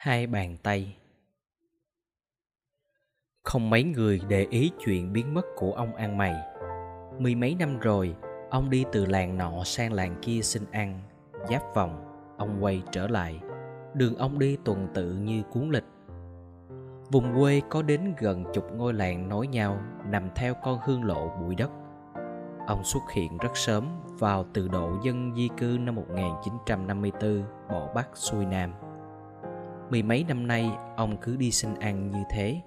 hai bàn tay. Không mấy người để ý chuyện biến mất của ông ăn mày. Mười mấy năm rồi, ông đi từ làng nọ sang làng kia xin ăn. Giáp vòng, ông quay trở lại. Đường ông đi tuần tự như cuốn lịch. Vùng quê có đến gần chục ngôi làng nối nhau, nằm theo con hương lộ bụi đất. Ông xuất hiện rất sớm vào từ độ dân di cư năm 1954 bỏ Bắc xuôi Nam. Mười mấy năm nay ông cứ đi xin ăn như thế,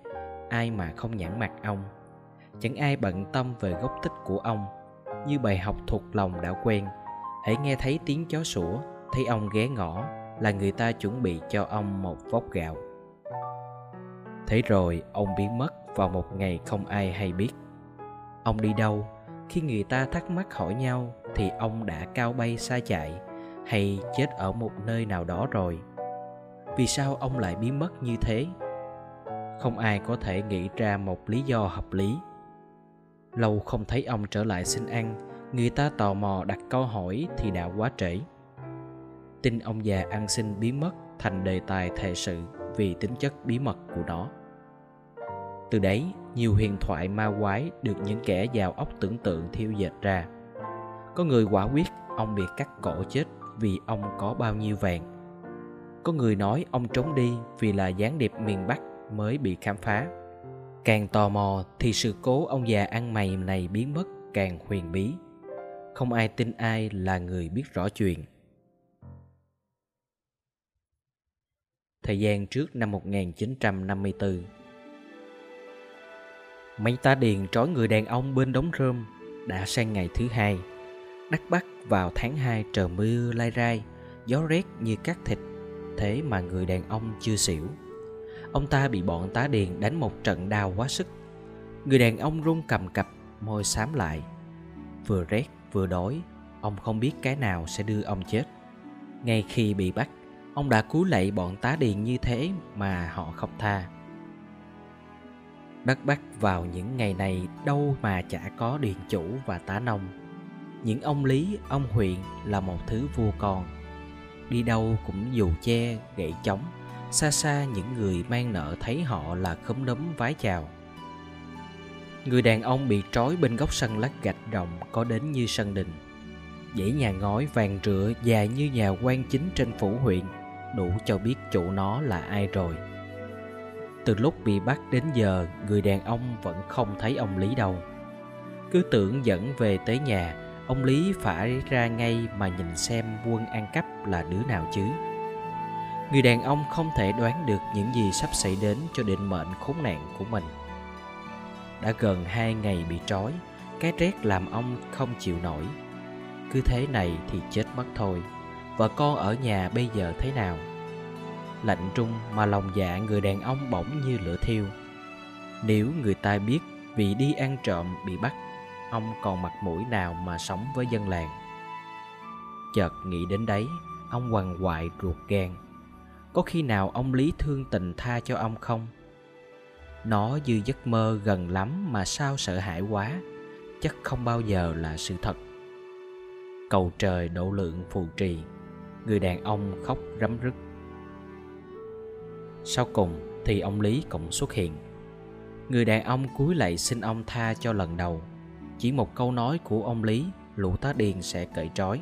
ai mà không nhãn mặt ông. Chẳng ai bận tâm về gốc tích của ông, như bài học thuộc lòng đã quen. Hãy nghe thấy tiếng chó sủa, thấy ông ghé ngõ là người ta chuẩn bị cho ông một vốc gạo. Thế rồi ông biến mất vào một ngày không ai hay biết. Ông đi đâu khi người ta thắc mắc hỏi nhau thì ông đã cao bay xa chạy hay chết ở một nơi nào đó rồi vì sao ông lại biến mất như thế? Không ai có thể nghĩ ra một lý do hợp lý. Lâu không thấy ông trở lại xin ăn, người ta tò mò đặt câu hỏi thì đã quá trễ. Tin ông già ăn xin biến mất thành đề tài thời sự vì tính chất bí mật của nó. Từ đấy, nhiều huyền thoại ma quái được những kẻ giàu óc tưởng tượng thiêu dệt ra. Có người quả quyết, ông bị cắt cổ chết vì ông có bao nhiêu vàng có người nói ông trốn đi vì là gián điệp miền bắc mới bị khám phá. Càng tò mò thì sự cố ông già ăn mày này biến mất càng huyền bí. Không ai tin ai là người biết rõ chuyện. Thời gian trước năm 1954 Mấy tá điền trói người đàn ông bên đống rơm Đã sang ngày thứ hai. Đắc Bắc vào tháng 2 trời mưa lai rai, Gió rét như cắt thịt. Thế mà người đàn ông chưa xỉu. Ông ta bị bọn tá điền đánh một trận đau quá sức. Người đàn ông run cầm cập Môi xám lại. Vừa rét vừa đói Ông không biết cái nào sẽ đưa ông chết. Ngay khi bị bắt Ông đã cứu lạy bọn tá điền như thế Mà họ không tha. Đất Bắc vào những ngày này đâu mà chả có điền chủ và tá nông. Những ông lý, ông huyện là một thứ vua con. Đi đâu cũng dù che, gậy chống, xa xa những người mang nợ thấy họ là khấm đấm vái chào. Người đàn ông bị trói bên góc sân lát gạch rộng có đến như sân đình. Dãy nhà ngói vàng rửa dài như nhà quan chính trên phủ huyện, đủ cho biết chủ nó là ai rồi. Từ lúc bị bắt đến giờ Người đàn ông vẫn không thấy ông Lý đâu Cứ tưởng dẫn về tới nhà Ông Lý phải ra ngay mà nhìn xem quân ăn cắp là đứa nào chứ? Người đàn ông không thể đoán được những gì sắp xảy đến cho định mệnh khốn nạn của mình. Đã gần hai ngày bị trói, Cái rét làm ông không chịu nổi. Cứ thế này thì chết mất thôi. Vợ con ở nhà bây giờ thế nào? Lạnh trung mà lòng dạ người đàn ông bỗng như lửa thiêu. Nếu người ta biết vì đi ăn trộm bị bắt ông còn mặt mũi nào mà sống với dân làng. Chợt nghĩ đến đấy, ông quằn quại ruột gan. Có khi nào ông lý thương tình tha cho ông không? Nó như giấc mơ gần lắm mà sao sợ hãi quá, chắc không bao giờ là sự thật. Cầu trời độ lượng phù trì, người đàn ông khóc rắm rứt. Sau cùng thì ông Lý cũng xuất hiện. Người đàn ông cúi lạy xin ông tha cho lần đầu. Chỉ một câu nói của ông Lý Lũ tá điền sẽ cởi trói.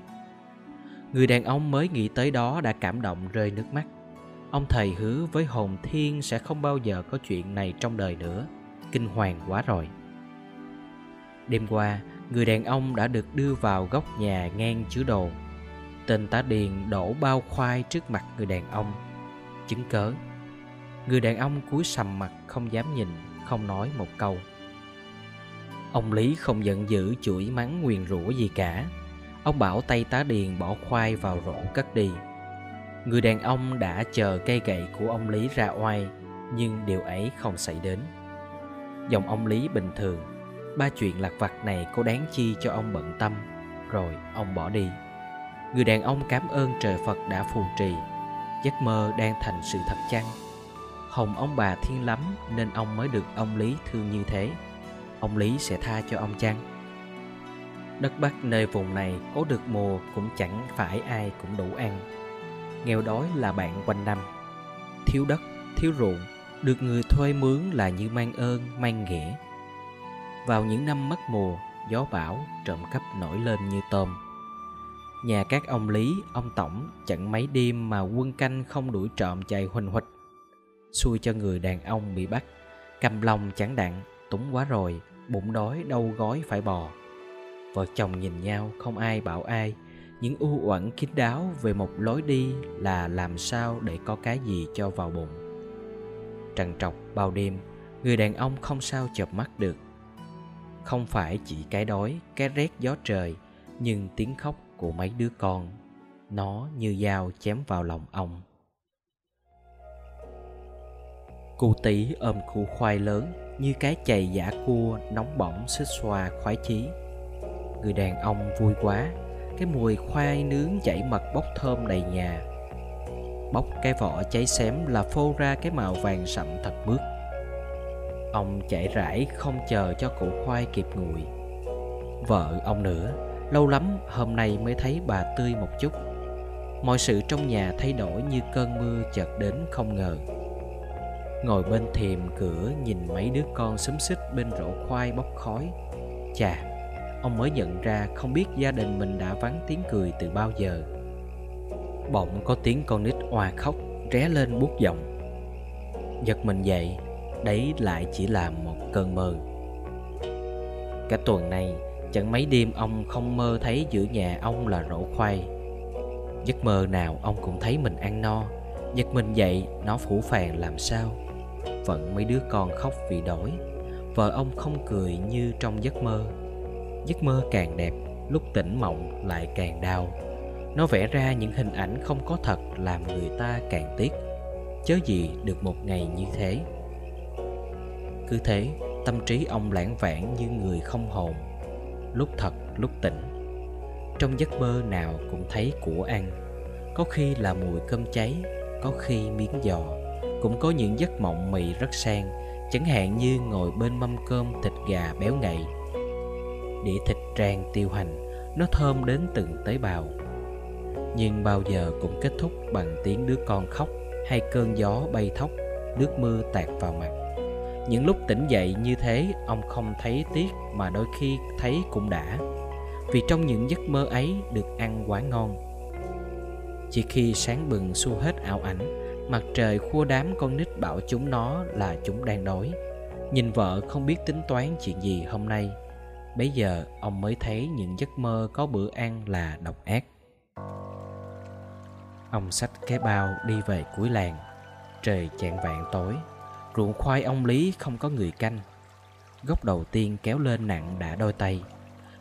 Người đàn ông mới nghĩ tới đó đã cảm động rơi nước mắt. Ông thầy hứa với hồn thiên sẽ không bao giờ có chuyện này trong đời nữa. Kinh hoàng quá rồi. Đêm qua, người đàn ông đã được đưa vào góc nhà ngang chứa đồ. Tên tá điền đổ bao khoai trước mặt người đàn ông. Chứng cớ Người đàn ông cúi sầm mặt không dám nhìn Không nói một câu. Ông Lý không giận dữ chửi mắng nguyền rủa gì cả. Ông bảo tay tá điền bỏ khoai vào rổ cất đi. Người đàn ông đã chờ cây gậy của ông Lý ra oai, Nhưng điều ấy không xảy đến. Dòng ông Lý bình thường. Ba chuyện lạc vặt này có đáng chi cho ông bận tâm, Rồi ông bỏ đi. Người đàn ông cảm ơn trời Phật đã phù trì, Giấc mơ đang thành sự thật chăng? Hồng ông bà thiên lắm nên ông mới được ông Lý thương như thế. Ông Lý sẽ tha cho ông chăng? Đất Bắc nơi vùng này có được mùa cũng chẳng phải ai cũng đủ ăn. Nghèo đói là bạn quanh năm. thiếu đất, thiếu ruộng, được người thuê mướn là như mang ơn, mang nghĩa vào những năm mất mùa gió bão trộm cắp nổi lên như tôm nhà các ông lý, ông tổng chẳng mấy đêm mà quân canh không đuổi trộm chạy huỳnh huỵch xui cho người đàn ông bị bắt, cầm lòng chẳng đặng, túng quá rồi bụng đói đâu gói phải bò. Vợ chồng nhìn nhau, không ai bảo ai. Những u uẩn kín đáo về một lối đi là làm sao để có cái gì cho vào bụng. Trằn trọc bao đêm, người đàn ông không sao chợp mắt được. Không phải chỉ cái đói, cái rét gió trời, nhưng tiếng khóc của mấy đứa con, nó như dao chém vào lòng ông. Cu tí ôm khu khoai lớn như cái chày giả cua nóng bỏng xích xoa khoái chí. Người đàn ông vui quá, cái mùi khoai nướng chảy mật bốc thơm đầy nhà. Bóc cái vỏ cháy xém là phô ra cái màu vàng sậm thật mướt. Ông chạy rãi không chờ cho củ khoai kịp nguội. Vợ ông nữa, lâu lắm hôm nay mới thấy bà tươi một chút. Mọi sự trong nhà thay đổi như cơn mưa chợt đến không ngờ ngồi bên thềm cửa nhìn mấy đứa con xúm xích bên rổ khoai bốc khói. Chà, ông mới nhận ra không biết gia đình mình đã vắng tiếng cười từ bao giờ. Bỗng có tiếng con nít òa khóc, ré lên buốt giọng. Giật mình dậy, đấy lại chỉ là một cơn mơ. Cả tuần này, chẳng mấy đêm ông không mơ thấy giữa nhà ông là rổ khoai. Giấc mơ nào ông cũng thấy mình ăn no. Giật mình dậy, nó phủ phàng làm sao? Vẫn mấy đứa con khóc vì đói. Vợ ông không cười như trong giấc mơ. Giấc mơ càng đẹp, lúc tỉnh mộng lại càng đau. Nó vẽ ra những hình ảnh không có thật làm người ta càng tiếc. Chớ gì được một ngày như thế. Cứ thế, tâm trí ông lãng vãng như người không hồn. Lúc thật, lúc tỉnh. Trong giấc mơ nào cũng thấy của ăn. Có khi là mùi cơm cháy, có khi miếng giò cũng có những giấc mộng mì rất sang, chẳng hạn như ngồi bên mâm cơm thịt gà béo ngậy. Đĩa thịt rang tiêu hành, nó thơm đến từng tế bào. Nhưng bao giờ cũng kết thúc bằng tiếng đứa con khóc hay cơn gió bay thóc nước mưa tạt vào mặt. Những lúc tỉnh dậy như thế, ông không thấy tiếc mà đôi khi thấy cũng đã. Vì trong những giấc mơ ấy được ăn quá ngon. Chỉ khi sáng bừng xua hết ảo ảnh mặt trời khua đám con nít bảo chúng nó là chúng đang đói. Nhìn vợ không biết tính toán chuyện gì hôm nay. Bấy giờ, ông mới thấy những giấc mơ có bữa ăn là độc ác. Ông xách cái bao đi về cuối làng. Trời chạng vạn tối. Ruộng khoai ông lý không có người canh. Gốc đầu tiên kéo lên nặng đã đôi tay.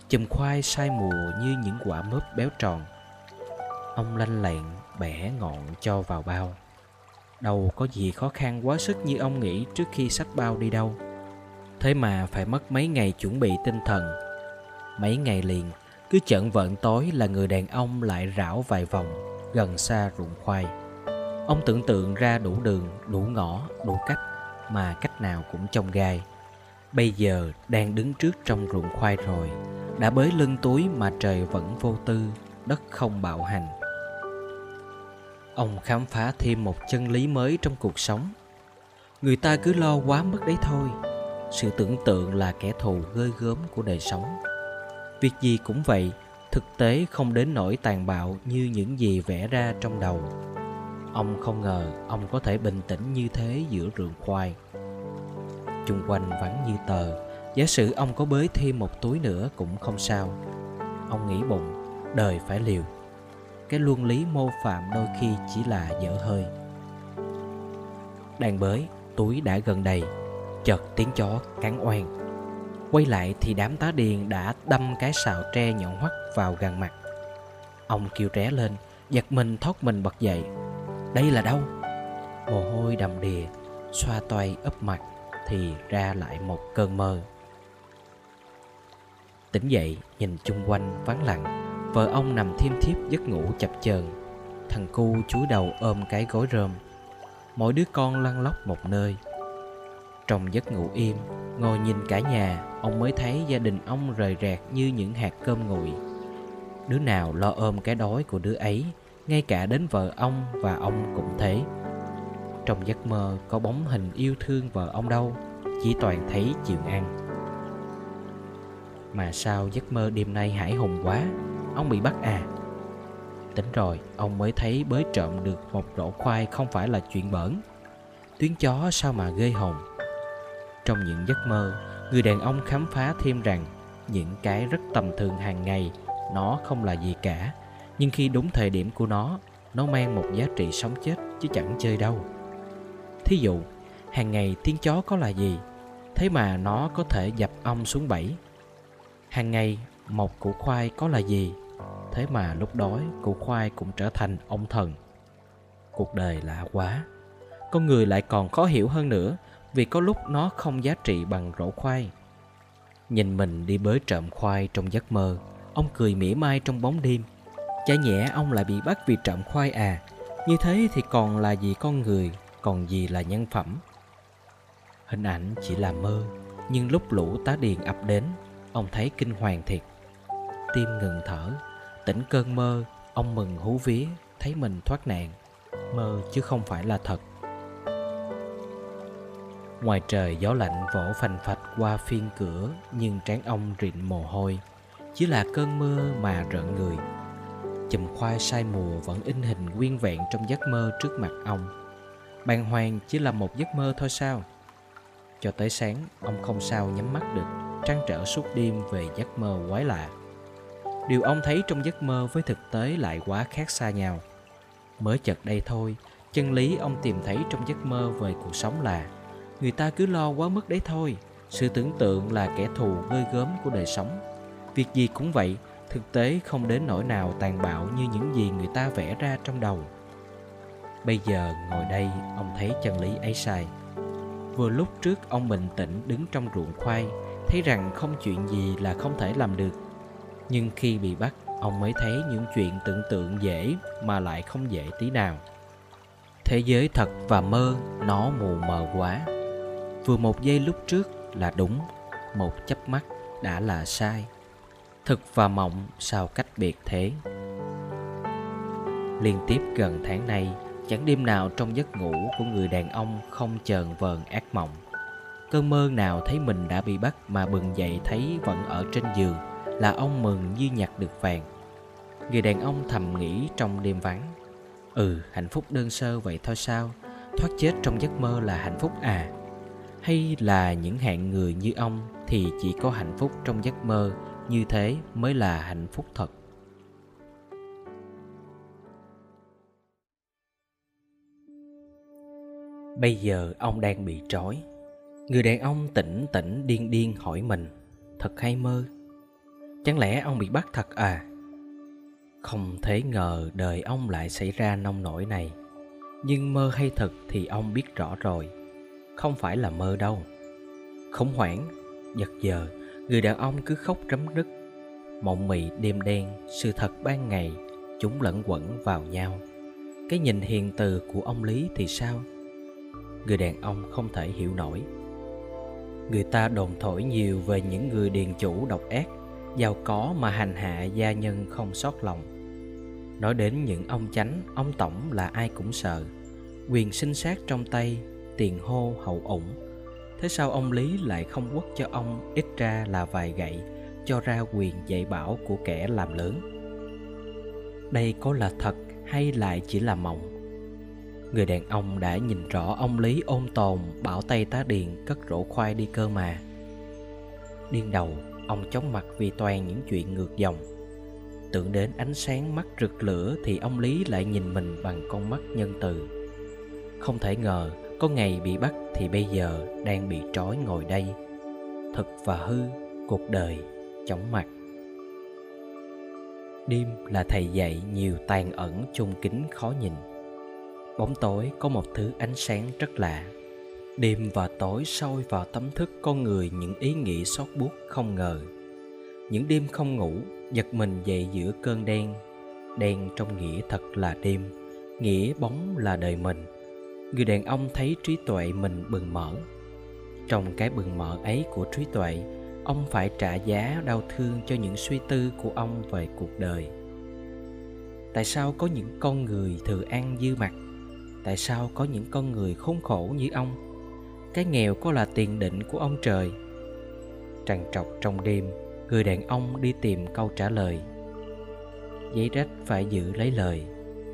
Chùm khoai sai mùa như những quả mướp béo tròn. Ông lanh lẹn bẻ ngọn cho vào bao đâu có gì khó khăn quá sức như ông nghĩ trước khi sách bao đi đâu. Thế mà phải mất mấy ngày chuẩn bị tinh thần. Mấy ngày liền, cứ chợn vợn tối là người đàn ông lại rảo vài vòng, gần xa ruộng khoai. Ông tưởng tượng ra đủ đường, đủ ngõ, đủ cách, mà cách nào cũng trông gai. Bây giờ đang đứng trước trong ruộng khoai rồi, đã bới lưng túi mà trời vẫn vô tư, đất không bạo hành ông khám phá thêm một chân lý mới trong cuộc sống. Người ta cứ lo quá mức đấy thôi. Sự tưởng tượng là kẻ thù ghê gớm của đời sống. Việc gì cũng vậy, thực tế không đến nỗi tàn bạo như những gì vẽ ra trong đầu. Ông không ngờ ông có thể bình tĩnh như thế giữa rượu khoai. Chung quanh vắng như tờ. Giả sử ông có bới thêm một túi nữa cũng không sao. Ông nghĩ bụng, đời phải liều cái luân lý mô phạm đôi khi chỉ là dở hơi. Đang bới, túi đã gần đầy, chợt tiếng chó cắn oan. Quay lại thì đám tá điền đã đâm cái sào tre nhọn hoắt vào gần mặt. Ông kêu ré lên, giật mình thoát mình bật dậy. Đây là đâu? Mồ hôi đầm đìa, xoa toay ấp mặt thì ra lại một cơn mơ. Tỉnh dậy, nhìn chung quanh vắng lặng vợ ông nằm thiêm thiếp giấc ngủ chập chờn. Thằng cu chúi đầu ôm cái gối rơm. Mỗi đứa con lăn lóc một nơi. Trong giấc ngủ im, ngồi nhìn cả nhà, ông mới thấy gia đình ông rời rạc như những hạt cơm nguội. Đứa nào lo ôm cái đói của đứa ấy, ngay cả đến vợ ông và ông cũng thế. Trong giấc mơ, có bóng hình yêu thương vợ ông đâu, chỉ toàn thấy chuyện ăn mà sao giấc mơ đêm nay hải hùng quá ông bị bắt à? Tính rồi, ông mới thấy bới trộm được một rổ khoai không phải là chuyện bẩn. Tuyến chó sao mà ghê hồn? Trong những giấc mơ, người đàn ông khám phá thêm rằng những cái rất tầm thường hàng ngày, nó không là gì cả. Nhưng khi đúng thời điểm của nó nó mang một giá trị sống chết chứ chẳng chơi đâu. Thí dụ, hàng ngày tiếng chó có là gì? Thế mà nó có thể dập ong xuống bẫy. Hàng ngày một củ khoai có là gì? Thế mà lúc đói, củ khoai cũng trở thành ông thần. Cuộc đời lạ quá. Con người lại còn khó hiểu hơn nữa, vì có lúc nó không giá trị bằng rổ khoai. Nhìn mình đi bới trộm khoai trong giấc mơ, ông cười mỉa mai trong bóng đêm. Chả nhẽ ông lại bị bắt vì trộm khoai à? Như thế thì còn là gì con người, còn gì là nhân phẩm? Hình ảnh chỉ là mơ, nhưng lúc lũ tá điền ập đến, ông thấy kinh hoàng thiệt tim ngừng thở. Tỉnh cơn mơ, ông mừng hú vía, thấy mình thoát nạn. Mơ chứ không phải là thật. Ngoài trời gió lạnh vỗ phành phạch qua phiên cửa, nhưng trán ông rịn mồ hôi. Chỉ là cơn mưa mà rợn người. Chùm khoai sai mùa vẫn in hình nguyên vẹn trong giấc mơ trước mặt ông. Bàng hoàng chỉ là một giấc mơ thôi sao? Cho tới sáng, ông không sao nhắm mắt được. Trăn trở suốt đêm về giấc mơ quái lạ điều ông thấy trong giấc mơ với thực tế lại quá khác xa nhau. Mới chợt đây thôi, chân lý ông tìm thấy trong giấc mơ về cuộc sống là, người ta cứ lo quá mức đấy thôi. Sự tưởng tượng là kẻ thù ghê gớm của đời sống. Việc gì cũng vậy, thực tế không đến nỗi nào tàn bạo như những gì người ta vẽ ra trong đầu. Bây giờ ngồi đây, ông thấy chân lý ấy sai. Vừa lúc trước ông bình tĩnh đứng trong ruộng khoai, thấy rằng không chuyện gì là không thể làm được nhưng khi bị bắt, ông mới thấy những chuyện tưởng tượng dễ mà lại không dễ tí nào. Thế giới thật và mơ, nó mù mờ quá. Vừa một giây lúc trước là đúng, một chớp mắt đã là sai. Thực và mộng sao cách biệt thế? Liên tiếp gần tháng nay, chẳng đêm nào trong giấc ngủ của người đàn ông không chờn vờn ác mộng. Cơn mơ nào thấy mình đã bị bắt mà bừng dậy thấy vẫn ở trên giường là ông mừng như nhặt được vàng. Người đàn ông thầm nghĩ trong đêm vắng. Ừ hạnh phúc đơn sơ vậy thôi sao? Thoát chết trong giấc mơ là hạnh phúc à? Hay là những hạng người như ông thì chỉ có hạnh phúc trong giấc mơ, như thế mới là hạnh phúc thật? Bây giờ ông đang bị trói. Người đàn ông tỉnh tỉnh điên điên hỏi mình, thật hay mơ? Chẳng lẽ ông bị bắt thật à? Không thể ngờ đời ông lại xảy ra nông nổi này. Nhưng mơ hay thật thì ông biết rõ rồi. Không phải là mơ đâu. Khủng hoảng, giật giờ, người đàn ông cứ khóc rấm rứt. Mộng mị, đêm đen, sự thật ban ngày, chúng lẫn quẩn vào nhau. Cái nhìn hiền từ của ông lý thì sao? Người đàn ông không thể hiểu nổi. Người ta đồn thổi nhiều về những người điền chủ độc ác giàu có mà hành hạ gia nhân không sót lòng. Nói đến những ông chánh, ông tổng là ai cũng sợ. Quyền sinh sát trong tay, tiền hô, hậu ủng. Thế sao ông lý lại không quất cho ông, ít ra là vài gậy, cho ra quyền dạy bảo của kẻ làm lớn? Đây có là thật hay lại chỉ là mộng? Người đàn ông đã nhìn rõ ông lý ôm tồn, bảo tay tá điền, cất rổ khoai đi cơ mà. Điên đầu ông chóng mặt vì toàn những chuyện ngược dòng. Tưởng đến ánh sáng mắt rực lửa thì ông lý lại nhìn mình bằng con mắt nhân từ. Không thể ngờ, có ngày bị bắt thì bây giờ đang bị trói ngồi đây. Thật và hư, cuộc đời chóng mặt. Đêm là thầy dạy nhiều tàn ẩn chung kính khó nhìn. Bóng tối có một thứ ánh sáng rất lạ đêm và tối sôi vào tâm thức con người những ý nghĩ xót buốt không ngờ. Những đêm không ngủ giật mình dậy giữa cơn đen. Đen trong nghĩa thật là đêm, nghĩa bóng là đời mình. Người đàn ông thấy trí tuệ mình bừng mở. Trong cái bừng mở ấy của trí tuệ, ông phải trả giá đau thương cho những suy tư của ông về cuộc đời. Tại sao có những con người thừa ăn dư mặt tại sao có những con người khốn khổ như ông? Cái nghèo có là tiền định của ông trời. Trằn trọc trong đêm, người đàn ông đi tìm câu trả lời. Giấy rách phải giữ lấy lời,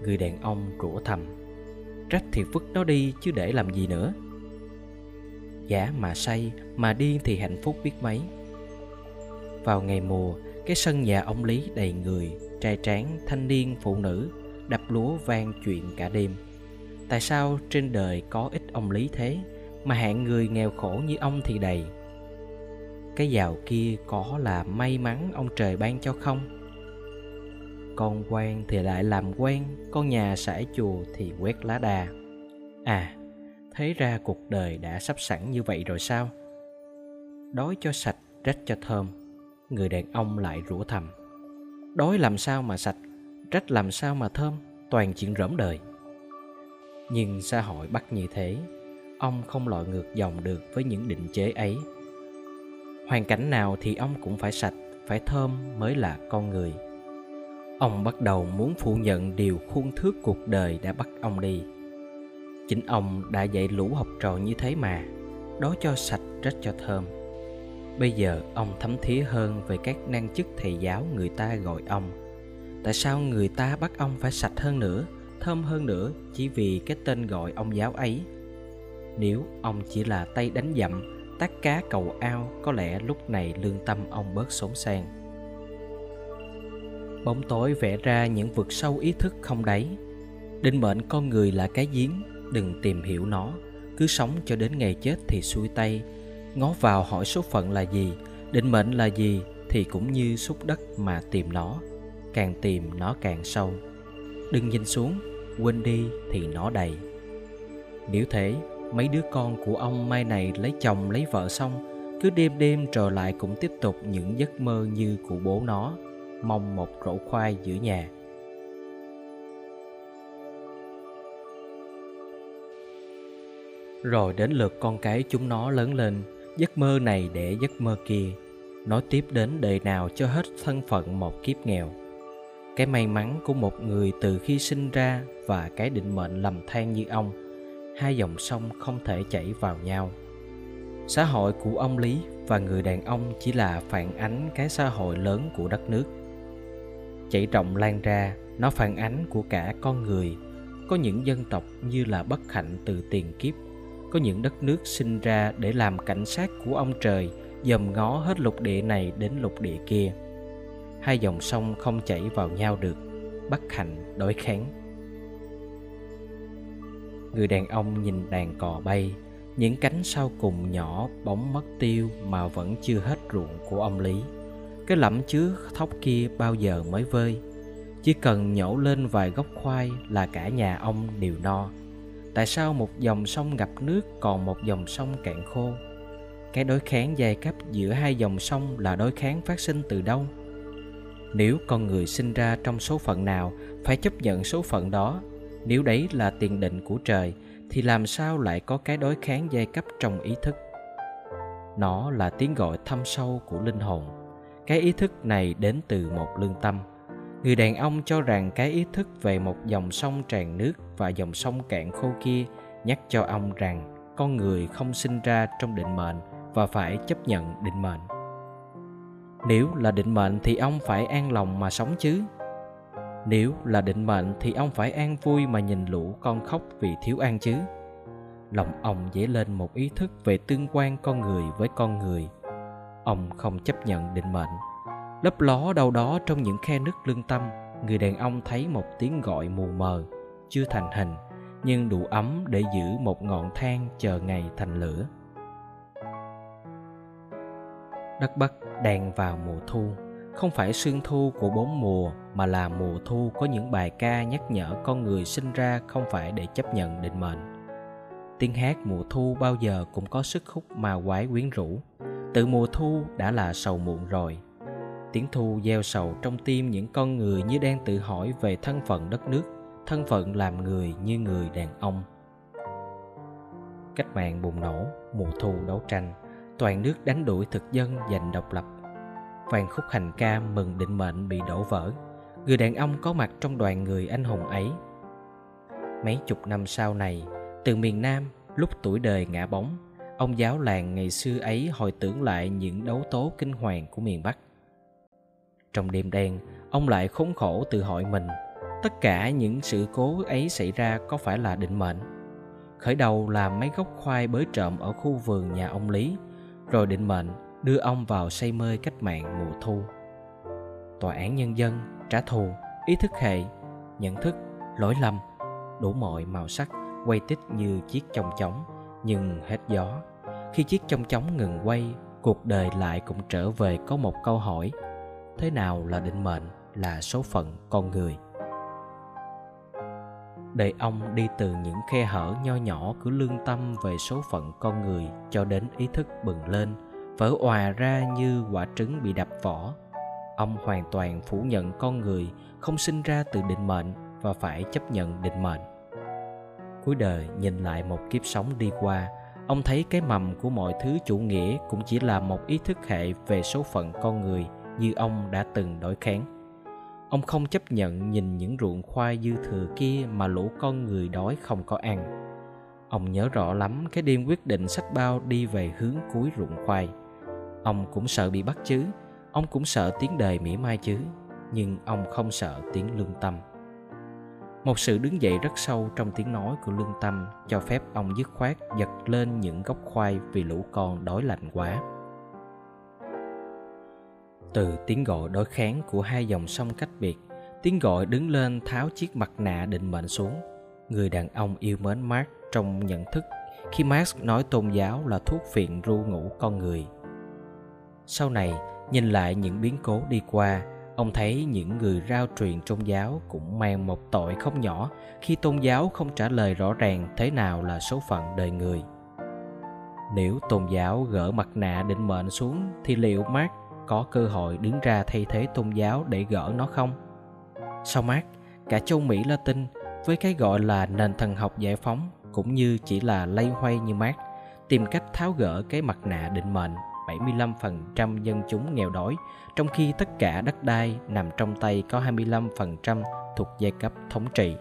người đàn ông rủa thầm. Rách thì vứt nó đi chứ để làm gì nữa? Giả mà say mà điên thì hạnh phúc biết mấy. Vào ngày mùa, cái sân nhà ông lý đầy người, trai tráng, thanh niên, phụ nữ, đập lúa vang chuyện cả đêm. Tại sao trên đời có ít ông lý thế? Mà hạng người nghèo khổ như ông thì đầy. Cái giàu kia có là may mắn ông trời ban cho không? Con quan thì lại làm quen, con nhà sải chùa thì quét lá đà. à thấy ra cuộc đời đã sắp sẵn như vậy rồi sao? Đói cho sạch rách cho thơm. Người đàn ông lại rủa thầm. Đói làm sao mà sạch rách làm sao mà thơm? Toàn chuyện rỗm đời. Nhưng xã hội bắt như thế ông không lội ngược dòng được với những định chế ấy. Hoàn cảnh nào thì ông cũng phải sạch, phải thơm mới là con người. Ông bắt đầu muốn phủ nhận điều khuôn thước cuộc đời đã bắt ông đi. Chính ông đã dạy lũ học trò như thế mà, đó cho sạch, rất cho thơm. Bây giờ ông thấm thía hơn về các năng chức thầy giáo người ta gọi ông. Tại sao người ta bắt ông phải sạch hơn nữa, thơm hơn nữa chỉ vì cái tên gọi ông giáo ấy? Nếu ông chỉ là tay đánh dậm tác cá cầu ao, có lẽ lúc này lương tâm ông bớt sống sang. Bóng tối vẽ ra những vực sâu ý thức không đáy. Định mệnh con người là cái giếng, đừng tìm hiểu nó. Cứ sống cho đến ngày chết thì xuôi tay. Ngó vào hỏi số phận là gì, định mệnh là gì thì cũng như xúc đất mà tìm nó. Càng tìm nó càng sâu. Đừng nhìn xuống, quên đi thì nó đầy. Nếu thế mấy đứa con của ông mai này lấy chồng lấy vợ xong, cứ đêm đêm trở lại cũng tiếp tục những giấc mơ như của bố nó, mong một rổ khoai giữa nhà. Rồi đến lượt con cái chúng nó lớn lên, giấc mơ này để giấc mơ kia. Nói tiếp đến đời nào cho hết thân phận một kiếp nghèo. Cái may mắn của một người từ khi sinh ra và cái định mệnh lầm than như ông hai dòng sông không thể chảy vào nhau. Xã hội của ông lý và người đàn ông chỉ là phản ánh cái xã hội lớn của đất nước. Chảy rộng lan ra, nó phản ánh của cả con người. Có những dân tộc như là bất hạnh từ tiền kiếp, có những đất nước sinh ra để làm cảnh sát của ông trời, dòm ngó hết lục địa này đến lục địa kia. Hai dòng sông không chảy vào nhau được, bất hạnh đối kháng người đàn ông nhìn đàn cò bay. Những cánh sau cùng nhỏ bóng mất tiêu mà vẫn chưa hết ruộng của ông lý. Cái lẫm chứa thóc kia bao giờ mới vơi? Chỉ cần nhổ lên vài gốc khoai là cả nhà ông đều no. Tại sao một dòng sông ngập nước còn một dòng sông cạn khô? Cái đối kháng giai cấp giữa hai dòng sông là đối kháng phát sinh từ đâu? Nếu con người sinh ra trong số phận nào, phải chấp nhận số phận đó nếu đấy là tiền định của trời, thì làm sao lại có cái đối kháng giai cấp trong ý thức? Nó là tiếng gọi thâm sâu của linh hồn. Cái ý thức này đến từ một lương tâm. Người đàn ông cho rằng cái ý thức về một dòng sông tràn nước và dòng sông cạn khô kia nhắc cho ông rằng con người không sinh ra trong định mệnh và phải chấp nhận định mệnh. Nếu là định mệnh thì ông phải an lòng mà sống chứ nếu là định mệnh thì ông phải an vui mà nhìn lũ con khóc vì thiếu ăn chứ. Lòng ông dấy lên một ý thức về tương quan con người với con người. Ông không chấp nhận định mệnh. Lấp ló đâu đó trong những khe nứt lương tâm, người đàn ông thấy một tiếng gọi mù mờ, chưa thành hình, nhưng đủ ấm để giữ một ngọn than chờ ngày thành lửa. Đất bắc đang vào mùa thu không phải sương thu của bốn mùa, mà là mùa thu có những bài ca nhắc nhở con người sinh ra không phải để chấp nhận định mệnh. Tiếng hát mùa thu bao giờ cũng có sức hút mà quái quyến rũ. Từ mùa thu đã là sầu muộn rồi. Tiếng thu gieo sầu trong tim những con người như đang tự hỏi về thân phận đất nước, thân phận làm người như người đàn ông. Cách mạng bùng nổ, mùa thu đấu tranh, toàn nước đánh đuổi thực dân giành độc lập vàng khúc hành ca mừng định mệnh bị đổ vỡ. Người đàn ông có mặt trong đoàn người anh hùng ấy. Mấy chục năm sau này, từ miền nam, lúc tuổi đời ngã bóng, ông giáo làng ngày xưa ấy hồi tưởng lại những đấu tố kinh hoàng của miền bắc. Trong đêm đen, ông lại khốn khổ tự hỏi mình, tất cả những sự cố ấy xảy ra có phải là định mệnh? Khởi đầu là mấy gốc khoai bới trộm ở khu vườn nhà ông lý, rồi định mệnh đưa ông vào say mê cách mạng mùa thu. Tòa án nhân dân trả thù, ý thức hệ, nhận thức, lỗi lầm, đủ mọi màu sắc, quay tích như chiếc chong chóng, nhưng hết gió. Khi chiếc chong chóng ngừng quay, cuộc đời lại cũng trở về có một câu hỏi, thế nào là định mệnh, là số phận con người? Để ông đi từ những khe hở nho nhỏ của lương tâm về số phận con người cho đến ý thức bừng lên vỡ òa ra như quả trứng bị đập vỏ. Ông hoàn toàn phủ nhận con người không sinh ra từ định mệnh và phải chấp nhận định mệnh. Cuối đời, nhìn lại một kiếp sống đi qua, ông thấy cái mầm của mọi thứ chủ nghĩa cũng chỉ là một ý thức hệ về số phận con người như ông đã từng đối kháng. Ông không chấp nhận nhìn những ruộng khoai dư thừa kia mà lũ con người đói không có ăn. Ông nhớ rõ lắm cái đêm quyết định sách bao đi về hướng cuối ruộng khoai ông cũng sợ bị bắt chứ. Ông cũng sợ tiếng đời mỉa mai chứ. Nhưng ông không sợ tiếng lương tâm. Một sự đứng dậy rất sâu trong tiếng nói của lương tâm cho phép ông dứt khoát giật lên những gốc khoai vì lũ con đói lạnh quá. Từ tiếng gọi đối kháng của hai dòng sông cách biệt, tiếng gọi đứng lên tháo chiếc mặt nạ định mệnh xuống. Người đàn ông yêu mến mark trong nhận thức khi marx nói tôn giáo là thuốc phiện ru ngủ con người sau này, nhìn lại những biến cố đi qua, ông thấy những người rao truyền tôn giáo cũng mang một tội không nhỏ khi tôn giáo không trả lời rõ ràng thế nào là số phận đời người. Nếu tôn giáo gỡ mặt nạ định mệnh xuống thì liệu mark có cơ hội đứng ra thay thế tôn giáo để gỡ nó không? Sau mark, cả châu mỹ latin với cái gọi là nền thần học giải phóng cũng như chỉ là lay hoay như mark, tìm cách tháo gỡ cái mặt nạ định mệnh. 75% dân chúng nghèo đói, trong khi tất cả đất đai nằm trong tay có 25% thuộc giai cấp thống trị.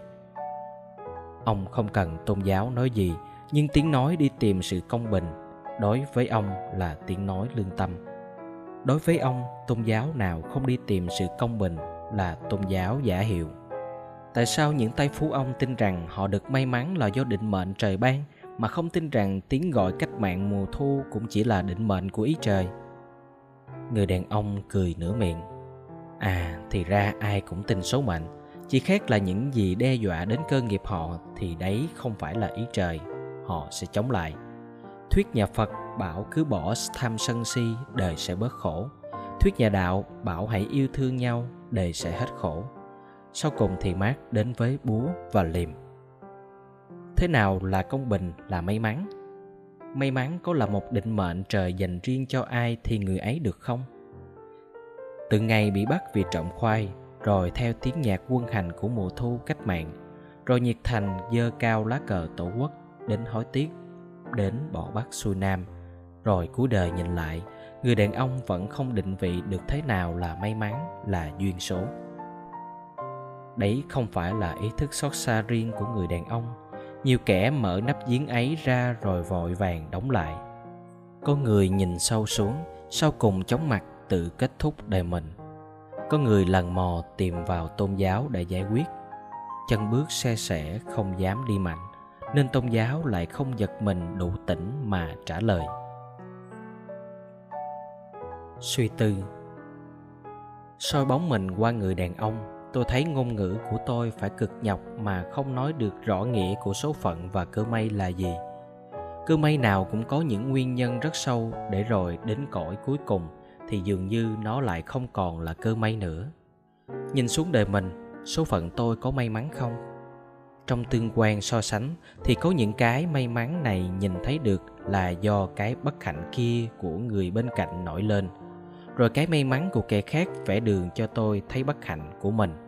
Ông không cần tôn giáo nói gì, nhưng tiếng nói đi tìm sự công bình, đối với ông là tiếng nói lương tâm. Đối với ông, tôn giáo nào không đi tìm sự công bình là tôn giáo giả hiệu. Tại sao những tay phú ông tin rằng họ được may mắn là do định mệnh trời ban mà không tin rằng tiếng gọi cách mạng mùa thu cũng chỉ là định mệnh của ý trời. Người đàn ông cười nửa miệng. À thì ra ai cũng tin số mệnh, chỉ khác là những gì đe dọa đến cơ nghiệp họ thì đấy không phải là ý trời, họ sẽ chống lại. Thuyết nhà phật bảo cứ bỏ tham sân si, đời sẽ bớt khổ. Thuyết nhà đạo bảo hãy yêu thương nhau, đời sẽ hết khổ. Sau cùng thì mát đến với búa và liềm thế nào là công bình, là may mắn? May mắn có là một định mệnh trời dành riêng cho ai thì người ấy được không? Từ ngày bị bắt vì trộm khoai, rồi theo tiếng nhạc quân hành của mùa thu cách mạng, rồi nhiệt thành dơ cao lá cờ tổ quốc, đến hối tiếc, đến bỏ bắc xuôi nam. Rồi cuối đời nhìn lại, người đàn ông vẫn không định vị được thế nào là may mắn, là duyên số. Đấy không phải là ý thức xót xa riêng của người đàn ông nhiều kẻ mở nắp giếng ấy ra rồi vội vàng đóng lại. Có người nhìn sâu xuống, sau cùng chóng mặt, tự kết thúc đời mình. Có người lần mò tìm vào tôn giáo để giải quyết. Chân bước xe sẻ không dám đi mạnh, nên tôn giáo lại không giật mình đủ tỉnh mà trả lời. Suy tư. Soi bóng mình qua người đàn ông tôi thấy ngôn ngữ của tôi phải cực nhọc mà không nói được rõ nghĩa của số phận và cơ may là gì. Cơ may nào cũng có những nguyên nhân rất sâu để rồi đến cõi cuối cùng thì dường như nó lại không còn là cơ may nữa. Nhìn xuống đời mình, số phận tôi có may mắn không? Trong tương quan so sánh thì có những cái may mắn này nhìn thấy được là do cái bất hạnh kia của người bên cạnh nổi lên. Rồi cái may mắn của kẻ khác vẽ đường cho tôi thấy bất hạnh của mình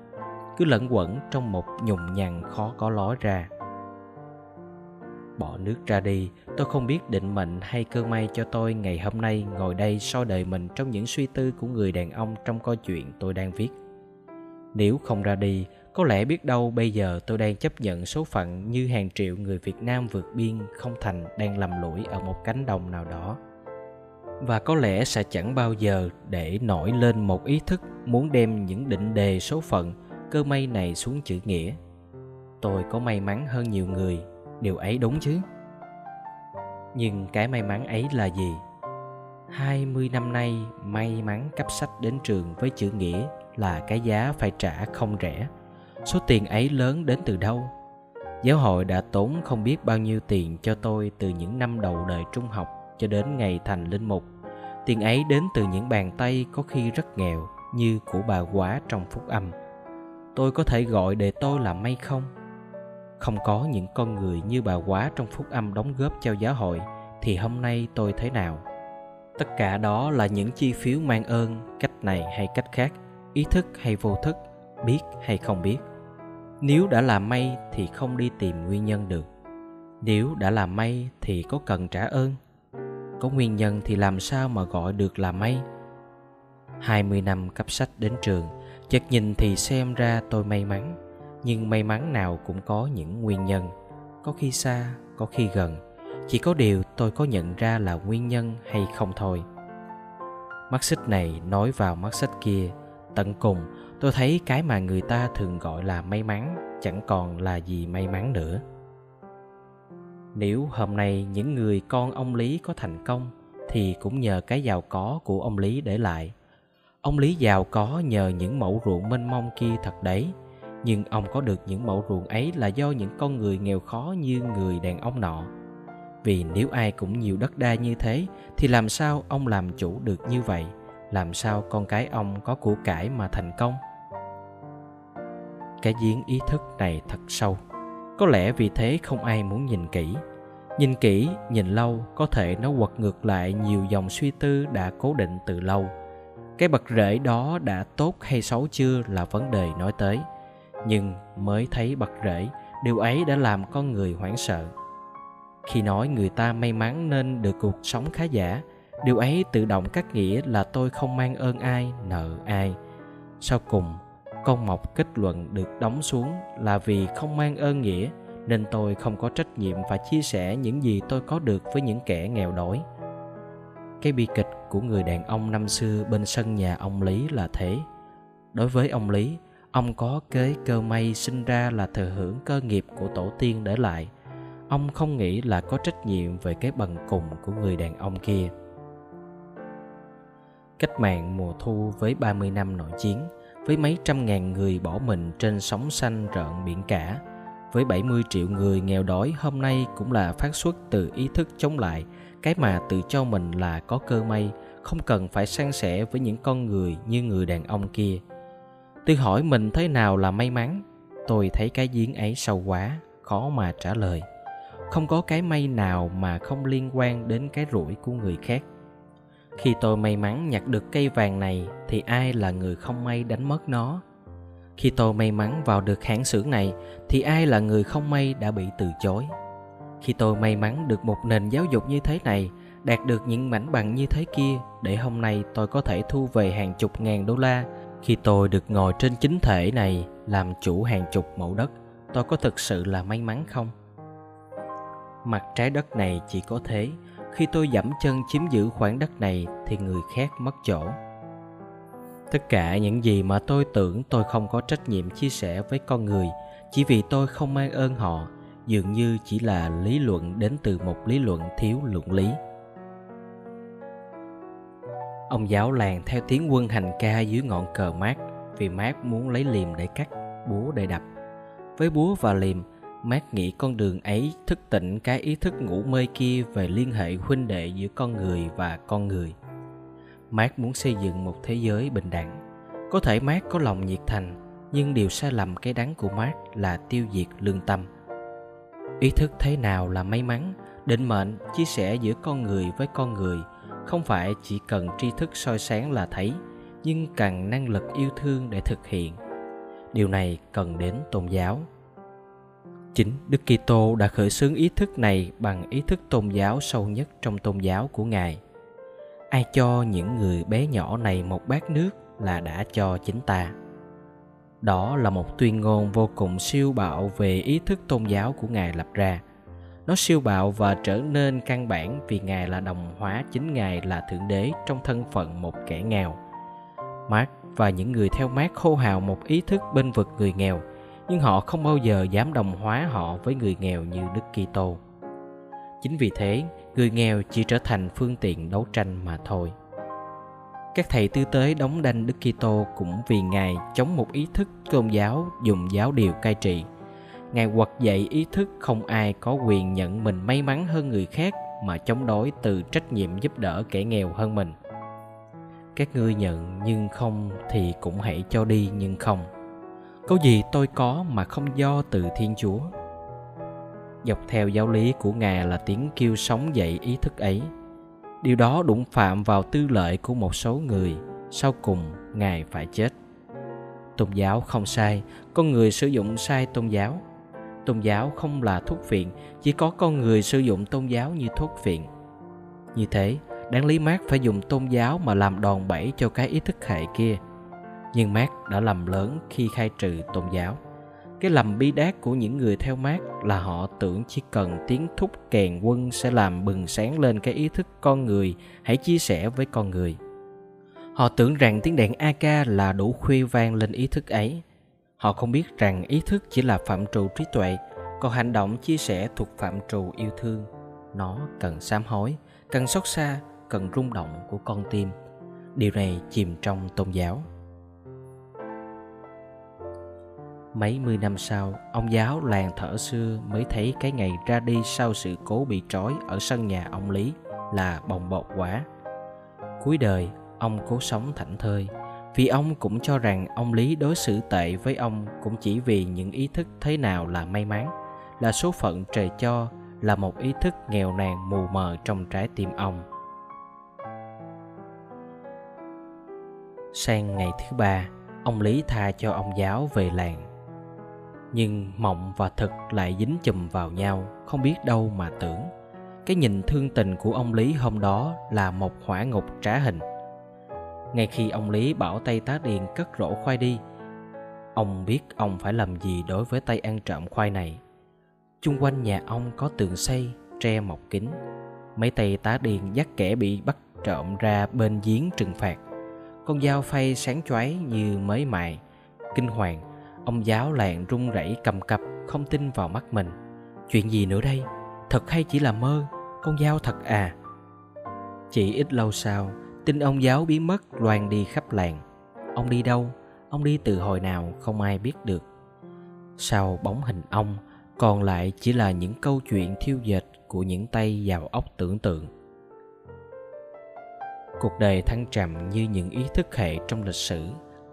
cứ lẫn quẩn trong một nhùng nhằn khó có lối ra bỏ nước ra đi tôi không biết định mệnh hay cơ may cho tôi ngày hôm nay ngồi đây soi đời mình trong những suy tư của người đàn ông trong câu chuyện tôi đang viết nếu không ra đi có lẽ biết đâu bây giờ tôi đang chấp nhận số phận như hàng triệu người Việt Nam vượt biên không thành đang lầm lũi ở một cánh đồng nào đó. Và có lẽ sẽ chẳng bao giờ để nổi lên một ý thức muốn đem những định đề số phận, cơ may này xuống chữ nghĩa. Tôi có may mắn hơn nhiều người, điều ấy đúng chứ? Nhưng cái may mắn ấy là gì? 20 năm nay may mắn cấp sách đến trường với chữ nghĩa là cái giá phải trả không rẻ số tiền ấy lớn đến từ đâu giáo hội đã tốn không biết bao nhiêu tiền cho tôi từ những năm đầu đời trung học cho đến ngày thành linh mục tiền ấy đến từ những bàn tay có khi rất nghèo như của bà quá trong phúc âm tôi có thể gọi đề tôi là may không? Không có những con người như bà quá trong phúc âm đóng góp cho giáo hội, thì hôm nay tôi thế nào? Tất cả đó là những chi phiếu mang ơn, cách này hay cách khác, ý thức hay vô thức, biết hay không biết. Nếu đã làm may thì không đi tìm nguyên nhân được. Nếu đã làm may thì có cần trả ơn? Có nguyên nhân thì làm sao mà gọi được là may? 20 năm cấp sách đến trường chợt nhìn thì xem ra tôi may mắn, nhưng may mắn nào cũng có những nguyên nhân, có khi xa, có khi gần. Chỉ có điều tôi có nhận ra là nguyên nhân hay không thôi. Mắt xích này nói vào mắt xích kia, tận cùng tôi thấy cái mà người ta thường gọi là may mắn, chẳng còn là gì may mắn nữa. Nếu hôm nay những người con ông lý có thành công, thì cũng nhờ cái giàu có của ông lý để lại ông lý giàu có nhờ những mẫu ruộng mênh mông kia thật đấy. Nhưng ông có được những mẫu ruộng ấy là do những con người nghèo khó như người đàn ông nọ. Vì nếu ai cũng nhiều đất đai như thế, thì làm sao ông làm chủ được như vậy? Làm sao con cái ông có của cải mà thành công? Cái giếng ý thức này thật sâu. Có lẽ vì thế không ai muốn nhìn kỹ. Nhìn kỹ, nhìn lâu, có thể nó quật ngược lại nhiều dòng suy tư đã cố định từ lâu cái bậc rễ đó đã tốt hay xấu chưa là vấn đề nói tới. Nhưng mới thấy bậc rễ, điều ấy đã làm con người hoảng sợ. Khi nói người ta may mắn nên được cuộc sống khá giả, điều ấy tự động cắt nghĩa là tôi không mang ơn ai, nợ ai. Sau cùng, con mọc kết luận được đóng xuống là vì không mang ơn nghĩa, nên tôi không có trách nhiệm và chia sẻ những gì tôi có được với những kẻ nghèo đói cái bi kịch của người đàn ông năm xưa bên sân nhà ông lý là thế. Đối với ông lý, ông có kế cơ may sinh ra là thừa hưởng cơ nghiệp của tổ tiên để lại. Ông không nghĩ là có trách nhiệm về cái bần cùng của người đàn ông kia. Cách mạng mùa thu với 30 năm nội chiến, với mấy trăm ngàn người bỏ mình trên sóng xanh rợn biển cả, với 70 triệu người nghèo đói hôm nay cũng là phát xuất từ ý thức chống lại cái mà tự cho mình là có cơ may, không cần phải san sẻ với những con người như người đàn ông kia. Tôi hỏi mình thế nào là may mắn, tôi thấy cái giếng ấy sâu quá, khó mà trả lời. Không có cái may nào mà không liên quan đến cái rủi của người khác. Khi tôi may mắn nhặt được cây vàng này thì ai là người không may đánh mất nó? Khi tôi may mắn vào được hãng xưởng này thì ai là người không may đã bị từ chối? Khi tôi may mắn được một nền giáo dục như thế này, đạt được những mảnh bằng như thế kia, để hôm nay tôi có thể thu về hàng chục ngàn đô la. Khi tôi được ngồi trên chính thể này, làm chủ hàng chục mẫu đất, tôi có thực sự là may mắn không? Mặt trái đất này chỉ có thế, khi tôi dẫm chân chiếm giữ khoảng đất này thì người khác mất chỗ. Tất cả những gì mà tôi tưởng tôi không có trách nhiệm chia sẻ với con người, chỉ vì tôi không mang ơn họ dường như chỉ là lý luận đến từ một lý luận thiếu luận lý. Ông giáo làng theo tiếng quân hành ca dưới ngọn cờ mát, vì mát muốn lấy liềm để cắt, búa để đập. Với búa và liềm, mát nghĩ con đường ấy thức tỉnh cái ý thức ngủ mê kia về liên hệ huynh đệ giữa con người và con người. Mát muốn xây dựng một thế giới bình đẳng. Có thể mát có lòng nhiệt thành, nhưng điều sai lầm cái đắng của mát là tiêu diệt lương tâm ý thức thế nào là may mắn định mệnh, chia sẻ giữa con người với con người không phải chỉ cần tri thức soi sáng là thấy, nhưng cần năng lực yêu thương để thực hiện điều này cần đến tôn giáo Chính Đức Kitô đã khởi xướng ý thức này bằng ý thức tôn giáo sâu nhất trong tôn giáo của Ngài. Ai cho những người bé nhỏ này một bát nước là đã cho chính ta đó là một tuyên ngôn vô cùng siêu bạo về ý thức tôn giáo của ngài lập ra. Nó siêu bạo và trở nên căn bản vì ngài là đồng hóa chính ngài là thượng đế trong thân phận một kẻ nghèo. Mark và những người theo mark hô hào một ý thức bên vực người nghèo, nhưng họ không bao giờ dám đồng hóa họ với người nghèo như đức kitô. Chính vì thế, người nghèo chỉ trở thành phương tiện đấu tranh mà thôi các thầy tư tế đóng đanh Đức Kitô cũng vì Ngài chống một ý thức tôn giáo dùng giáo điều cai trị. Ngài quật dậy ý thức không ai có quyền nhận mình may mắn hơn người khác mà chống đối từ trách nhiệm giúp đỡ kẻ nghèo hơn mình. Các ngươi nhận nhưng không thì cũng hãy cho đi nhưng không. Có gì tôi có mà không do từ Thiên Chúa. Dọc theo giáo lý của Ngài là tiếng kêu sống dậy ý thức ấy – điều đó đụng phạm vào tư lợi của một số người sau cùng ngài phải chết. Tôn giáo không sai con người sử dụng sai tôn giáo. Tôn giáo không là thuốc viện, chỉ có con người sử dụng tôn giáo như thuốc viện. như thế đáng lý mát phải dùng tôn giáo mà làm đòn bẩy cho cái ý thức hệ kia. Nhưng mát đã lầm lớn khi khai trừ tôn giáo cái lầm bi đát của những người theo mát là họ tưởng chỉ cần tiếng thúc kèn quân sẽ làm bừng sáng lên cái ý thức con người, hãy chia sẻ với con người. Họ tưởng rằng tiếng đàn ak là đủ khuy vang lên ý thức ấy. Họ không biết rằng ý thức chỉ là phạm trù trí tuệ, còn hành động chia sẻ thuộc phạm trù yêu thương. Nó cần sám hối, cần xót xa, cần rung động của con tim. Điều này chìm trong tôn giáo. Mấy mươi năm sau, ông giáo làng thở xưa mới thấy cái ngày ra đi sau sự cố bị trói ở sân nhà ông Lý là bồng bột quá. Cuối đời, ông cố sống thảnh thơi, vì ông cũng cho rằng ông Lý đối xử tệ với ông cũng chỉ vì những ý thức thế nào là may mắn, là số phận trời cho, là một ý thức nghèo nàn mù mờ trong trái tim ông. Sang ngày thứ ba, ông Lý tha cho ông giáo về làng nhưng mộng và thực lại dính chùm vào nhau, không biết đâu mà tưởng. Cái nhìn thương tình của ông lý hôm đó là một hỏa ngục trá hình. Ngay khi ông lý bảo tay tá điền cất rổ khoai đi, ông biết ông phải làm gì đối với tay ăn trộm khoai này. Chung quanh nhà ông có tường xây, tre mọc kính mấy tay tá điền dắt kẻ bị bắt trộm ra bên giếng trừng phạt. Con dao phay sáng choáy như mới mài, kinh hoàng Ông giáo làng run rẩy cầm cập, Không tin vào mắt mình. Chuyện gì nữa đây? Thật hay chỉ là mơ? Con dao thật à? Chỉ ít lâu sau, Tin ông giáo biến mất loan đi khắp làng. Ông đi đâu? Ông đi từ hồi nào không ai biết được. Sau bóng hình ông, Còn lại chỉ là những câu chuyện thiêu dệt Của những tay giàu óc tưởng tượng. Cuộc đời thăng trầm như những ý thức hệ trong lịch sử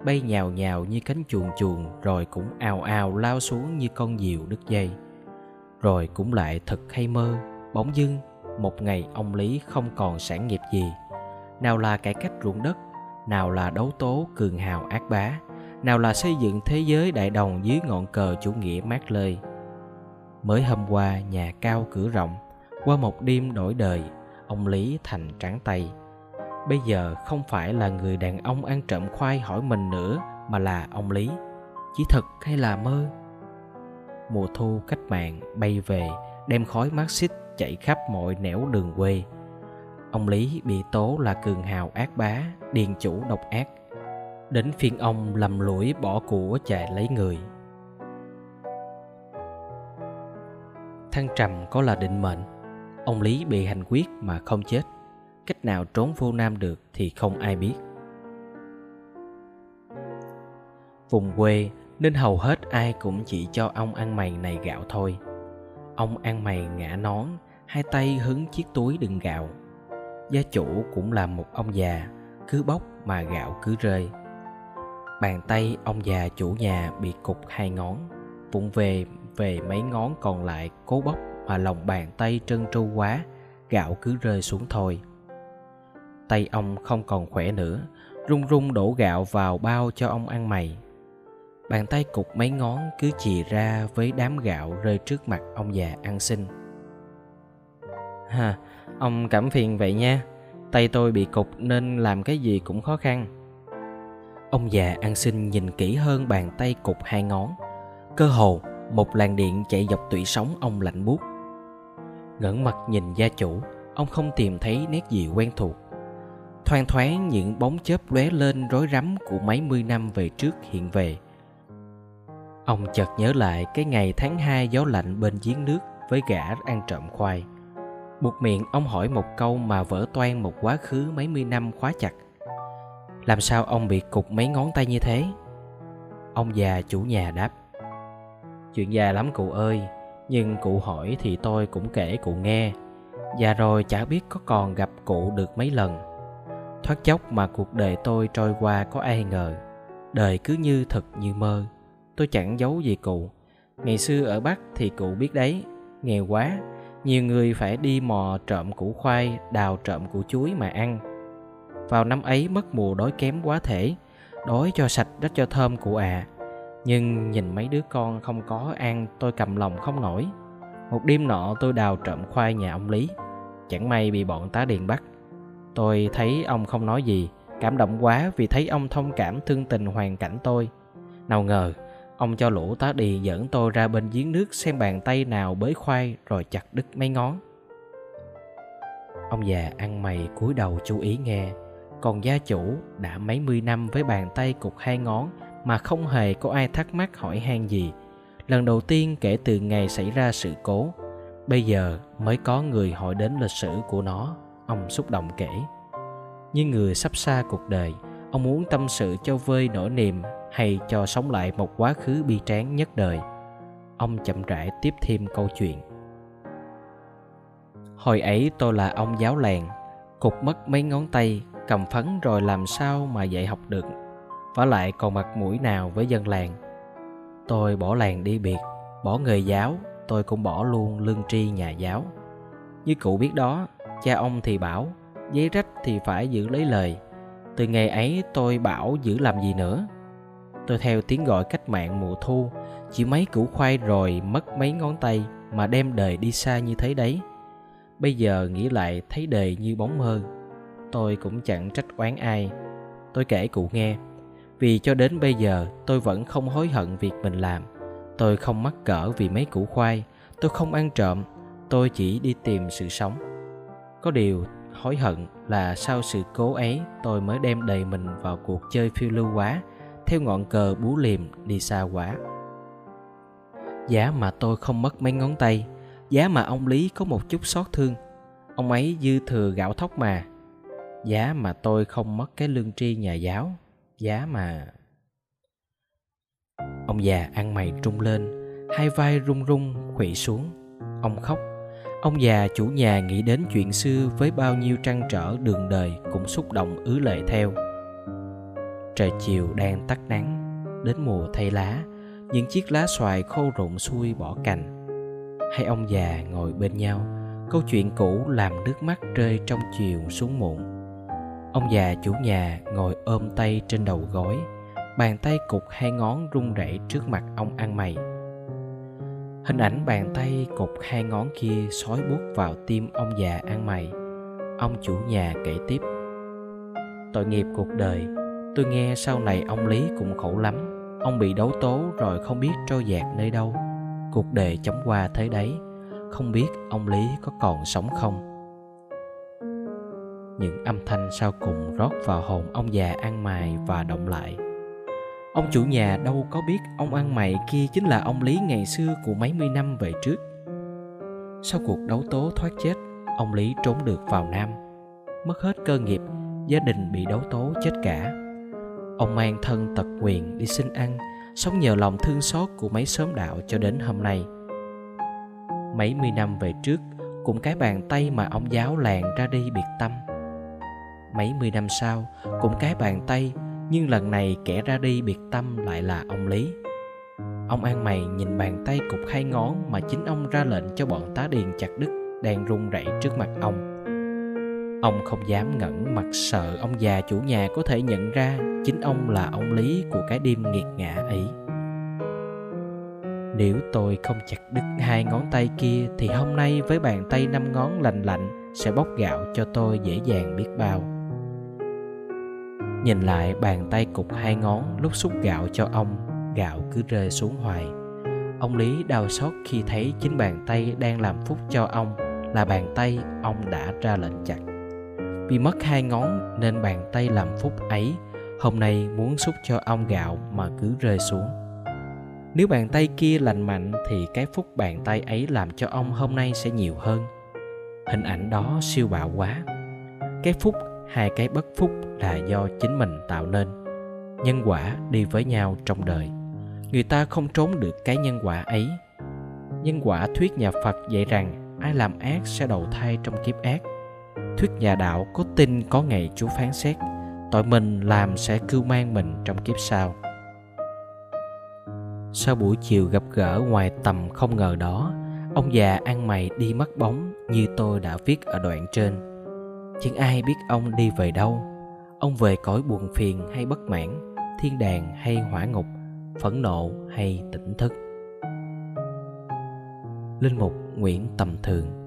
bay nhào nhào như cánh chuồn chuồn rồi cũng ào ào lao xuống như con diều đứt dây. Rồi cũng lại thật hay mơ, bỗng dưng, một ngày ông lý không còn sản nghiệp gì. Nào là cải cách ruộng đất, nào là đấu tố cường hào ác bá, nào là xây dựng thế giới đại đồng dưới ngọn cờ chủ nghĩa mát lơi. Mới hôm qua, nhà cao cửa rộng, qua một đêm đổi đời, ông lý thành trắng tay bây giờ không phải là người đàn ông ăn trộm khoai hỏi mình nữa, mà là ông lý. Chỉ thật hay là mơ? Mùa thu cách mạng bay về, đem khói mát xích chạy khắp mọi nẻo đường quê. Ông lý bị tố là cường hào ác bá, điền chủ độc ác. Đến phiên ông lầm lũi bỏ của chạy lấy người. Thăng trầm có là định mệnh. Ông lý bị hành quyết mà không chết cách nào trốn vô nam được thì không ai biết. Vùng quê, nên hầu hết ai cũng chỉ cho ông ăn mày này gạo thôi. Ông ăn mày ngã nón, hai tay hứng chiếc túi đựng gạo. Gia chủ cũng là một ông già, cứ bóc mà gạo cứ rơi. Bàn tay ông già chủ nhà bị cục hai ngón, vụng về về mấy ngón còn lại cố bóc mà lòng bàn tay trơn tru quá, gạo cứ rơi xuống thôi tay ông không còn khỏe nữa, run run đổ gạo vào bao cho ông ăn mày. Bàn tay cục mấy ngón cứ chì ra với đám gạo rơi trước mặt ông già ăn xin. Ha, ông cảm phiền vậy nha. Tay tôi bị cục nên làm cái gì cũng khó khăn. Ông già ăn xin nhìn kỹ hơn bàn tay cục hai ngón. Cơ hồ, một làn điện chạy dọc tủy sống ông lạnh buốt. Ngẩng mặt nhìn gia chủ, ông không tìm thấy nét gì quen thuộc thoang thoáng những bóng chớp lóe lên rối rắm của mấy mươi năm về trước hiện về. Ông chợt nhớ lại cái ngày tháng 2 gió lạnh bên giếng nước với gã ăn trộm khoai. Buộc miệng ông hỏi một câu mà vỡ toan một quá khứ mấy mươi năm khóa chặt. Làm sao ông bị cục mấy ngón tay như thế? Ông già chủ nhà đáp. Chuyện già lắm cụ ơi, nhưng cụ hỏi thì tôi cũng kể cụ nghe. Già rồi chả biết có còn gặp cụ được mấy lần. Thoát chốc mà cuộc đời tôi trôi qua có ai ngờ. Đời cứ như thật như mơ. Tôi chẳng giấu gì cụ. Ngày xưa ở Bắc thì cụ biết đấy, Nghèo quá. Nhiều người phải đi mò trộm củ khoai, Đào trộm củ chuối mà ăn. Vào năm ấy mất mùa đói kém quá thể, Đói cho sạch đất cho thơm cụ à. Nhưng nhìn mấy đứa con không có ăn, Tôi cầm lòng không nổi. Một đêm nọ tôi đào trộm khoai nhà ông Lý. Chẳng may bị bọn tá điền bắt. Tôi thấy ông không nói gì, Cảm động quá vì thấy ông thông cảm thương tình hoàn cảnh tôi. Nào ngờ, Ông cho lũ tá đi dẫn tôi ra bên giếng nước Xem bàn tay nào bới khoai Rồi chặt đứt mấy ngón. Ông già ăn mày cúi đầu chú ý nghe, Còn gia chủ đã mấy mươi năm với bàn tay cục hai ngón Mà không hề có ai thắc mắc hỏi han gì. Lần đầu tiên kể từ ngày xảy ra sự cố, Bây giờ mới có người hỏi đến lịch sử của nó. Ông xúc động kể. Như người sắp xa cuộc đời, Ông muốn tâm sự cho vơi nỗi niềm Hay cho sống lại một quá khứ bi tráng nhất đời. Ông chậm rãi tiếp thêm câu chuyện. Hồi ấy tôi là ông giáo làng Cục mất mấy ngón tay, Cầm phấn rồi làm sao mà dạy học được. Và lại còn mặt mũi nào với dân làng. Tôi bỏ làng đi biệt, Bỏ nghề giáo, tôi cũng bỏ luôn lương tri nhà giáo. Như cụ biết đó cha ông thì bảo giấy rách thì phải giữ lấy lời. Từ ngày ấy tôi bảo giữ làm gì nữa? Tôi theo tiếng gọi cách mạng mùa thu chỉ mấy củ khoai rồi mất mấy ngón tay mà đem đời đi xa như thế đấy. Bây giờ nghĩ lại thấy đời như bóng mơ. Tôi cũng chẳng trách oán ai. Tôi kể cụ nghe vì cho đến bây giờ tôi vẫn không hối hận việc mình làm. Tôi không mắc cỡ vì mấy củ khoai, tôi không ăn trộm, tôi chỉ đi tìm sự sống. Có điều hối hận là sau sự cố ấy tôi mới đem đầy mình vào cuộc chơi phiêu lưu quá, theo ngọn cờ bú liềm đi xa quá. Giá mà tôi không mất mấy ngón tay, giá mà ông Lý có một chút xót thương, ông ấy dư thừa gạo thóc mà. Giá mà tôi không mất cái lương tri nhà giáo, giá mà Ông già ăn mày trung lên Hai vai rung rung khuỵu xuống Ông khóc Ông già chủ nhà nghĩ đến chuyện xưa Với bao nhiêu trăn trở đường đời Cũng xúc động ứ lệ theo. Trời chiều đang tắt nắng, Đến mùa thay lá, Những chiếc lá xoài khô rụng xuôi bỏ cành. Hai ông già ngồi bên nhau, Câu chuyện cũ làm nước mắt rơi trong chiều xuống muộn. Ông già chủ nhà ngồi ôm tay trên đầu gối, bàn tay cục hai ngón run rẩy trước mặt ông ăn mày hình ảnh bàn tay cục hai ngón kia sói buốt vào tim ông già ăn mày. Ông chủ nhà kể tiếp. Tội nghiệp cuộc đời, tôi nghe sau này ông lý cũng khổ lắm. Ông bị đấu tố rồi không biết trôi dạt nơi đâu. Cuộc đời chóng qua thế đấy, không biết ông lý có còn sống không? Những âm thanh sau cùng rót vào hồn ông già ăn mày và động lại. Ông chủ nhà đâu có biết ông ăn mày kia chính là ông Lý ngày xưa của mấy mươi năm về trước. Sau cuộc đấu tố thoát chết, ông Lý trốn được vào Nam. Mất hết cơ nghiệp, gia đình bị đấu tố chết cả. Ông mang thân tật quyền đi xin ăn, sống nhờ lòng thương xót của mấy xóm đạo cho đến hôm nay. Mấy mươi năm về trước, cũng cái bàn tay mà ông giáo làng ra đi biệt tâm. Mấy mươi năm sau, cũng cái bàn tay nhưng lần này kẻ ra đi biệt tâm lại là ông lý. Ông an mày nhìn bàn tay cục hai ngón mà chính ông ra lệnh cho bọn tá điền chặt đứt, đang run rẩy trước mặt ông. Ông không dám ngẩng mặt sợ ông già chủ nhà có thể nhận ra chính ông là ông lý của cái đêm nghiệt ngã ấy. Nếu tôi không chặt đứt hai ngón tay kia thì hôm nay với bàn tay năm ngón lành lạnh sẽ bóc gạo cho tôi dễ dàng biết bao nhìn lại, bàn tay cục hai ngón lúc xúc gạo cho ông, gạo cứ rơi xuống hoài. Ông lý đau xót khi thấy chính bàn tay đang làm phúc cho ông, là bàn tay ông đã ra lệnh chặt. Vì mất hai ngón nên bàn tay làm phúc ấy, hôm nay muốn xúc cho ông gạo mà cứ rơi xuống. Nếu bàn tay kia lành mạnh thì cái phúc bàn tay ấy làm cho ông hôm nay sẽ nhiều hơn. Hình ảnh đó siêu bạo quá. Cái phúc hai cái bất phúc là do chính mình tạo nên. Nhân quả đi với nhau trong đời. Người ta không trốn được cái nhân quả ấy. Nhân quả thuyết nhà phật dạy rằng, ai làm ác sẽ đầu thai trong kiếp ác. Thuyết nhà đạo có tin có ngày chúa phán xét, tội mình làm sẽ cưu mang mình trong kiếp sau. Sau buổi chiều gặp gỡ ngoài tầm không ngờ đó, ông già ăn mày đi mất bóng như tôi đã viết ở đoạn trên chẳng ai biết ông đi về đâu. Ông về cõi buồn phiền hay bất mãn, thiên đàng hay hỏa ngục, phẫn nộ hay tỉnh thức. Linh mục nguyễn tầm thường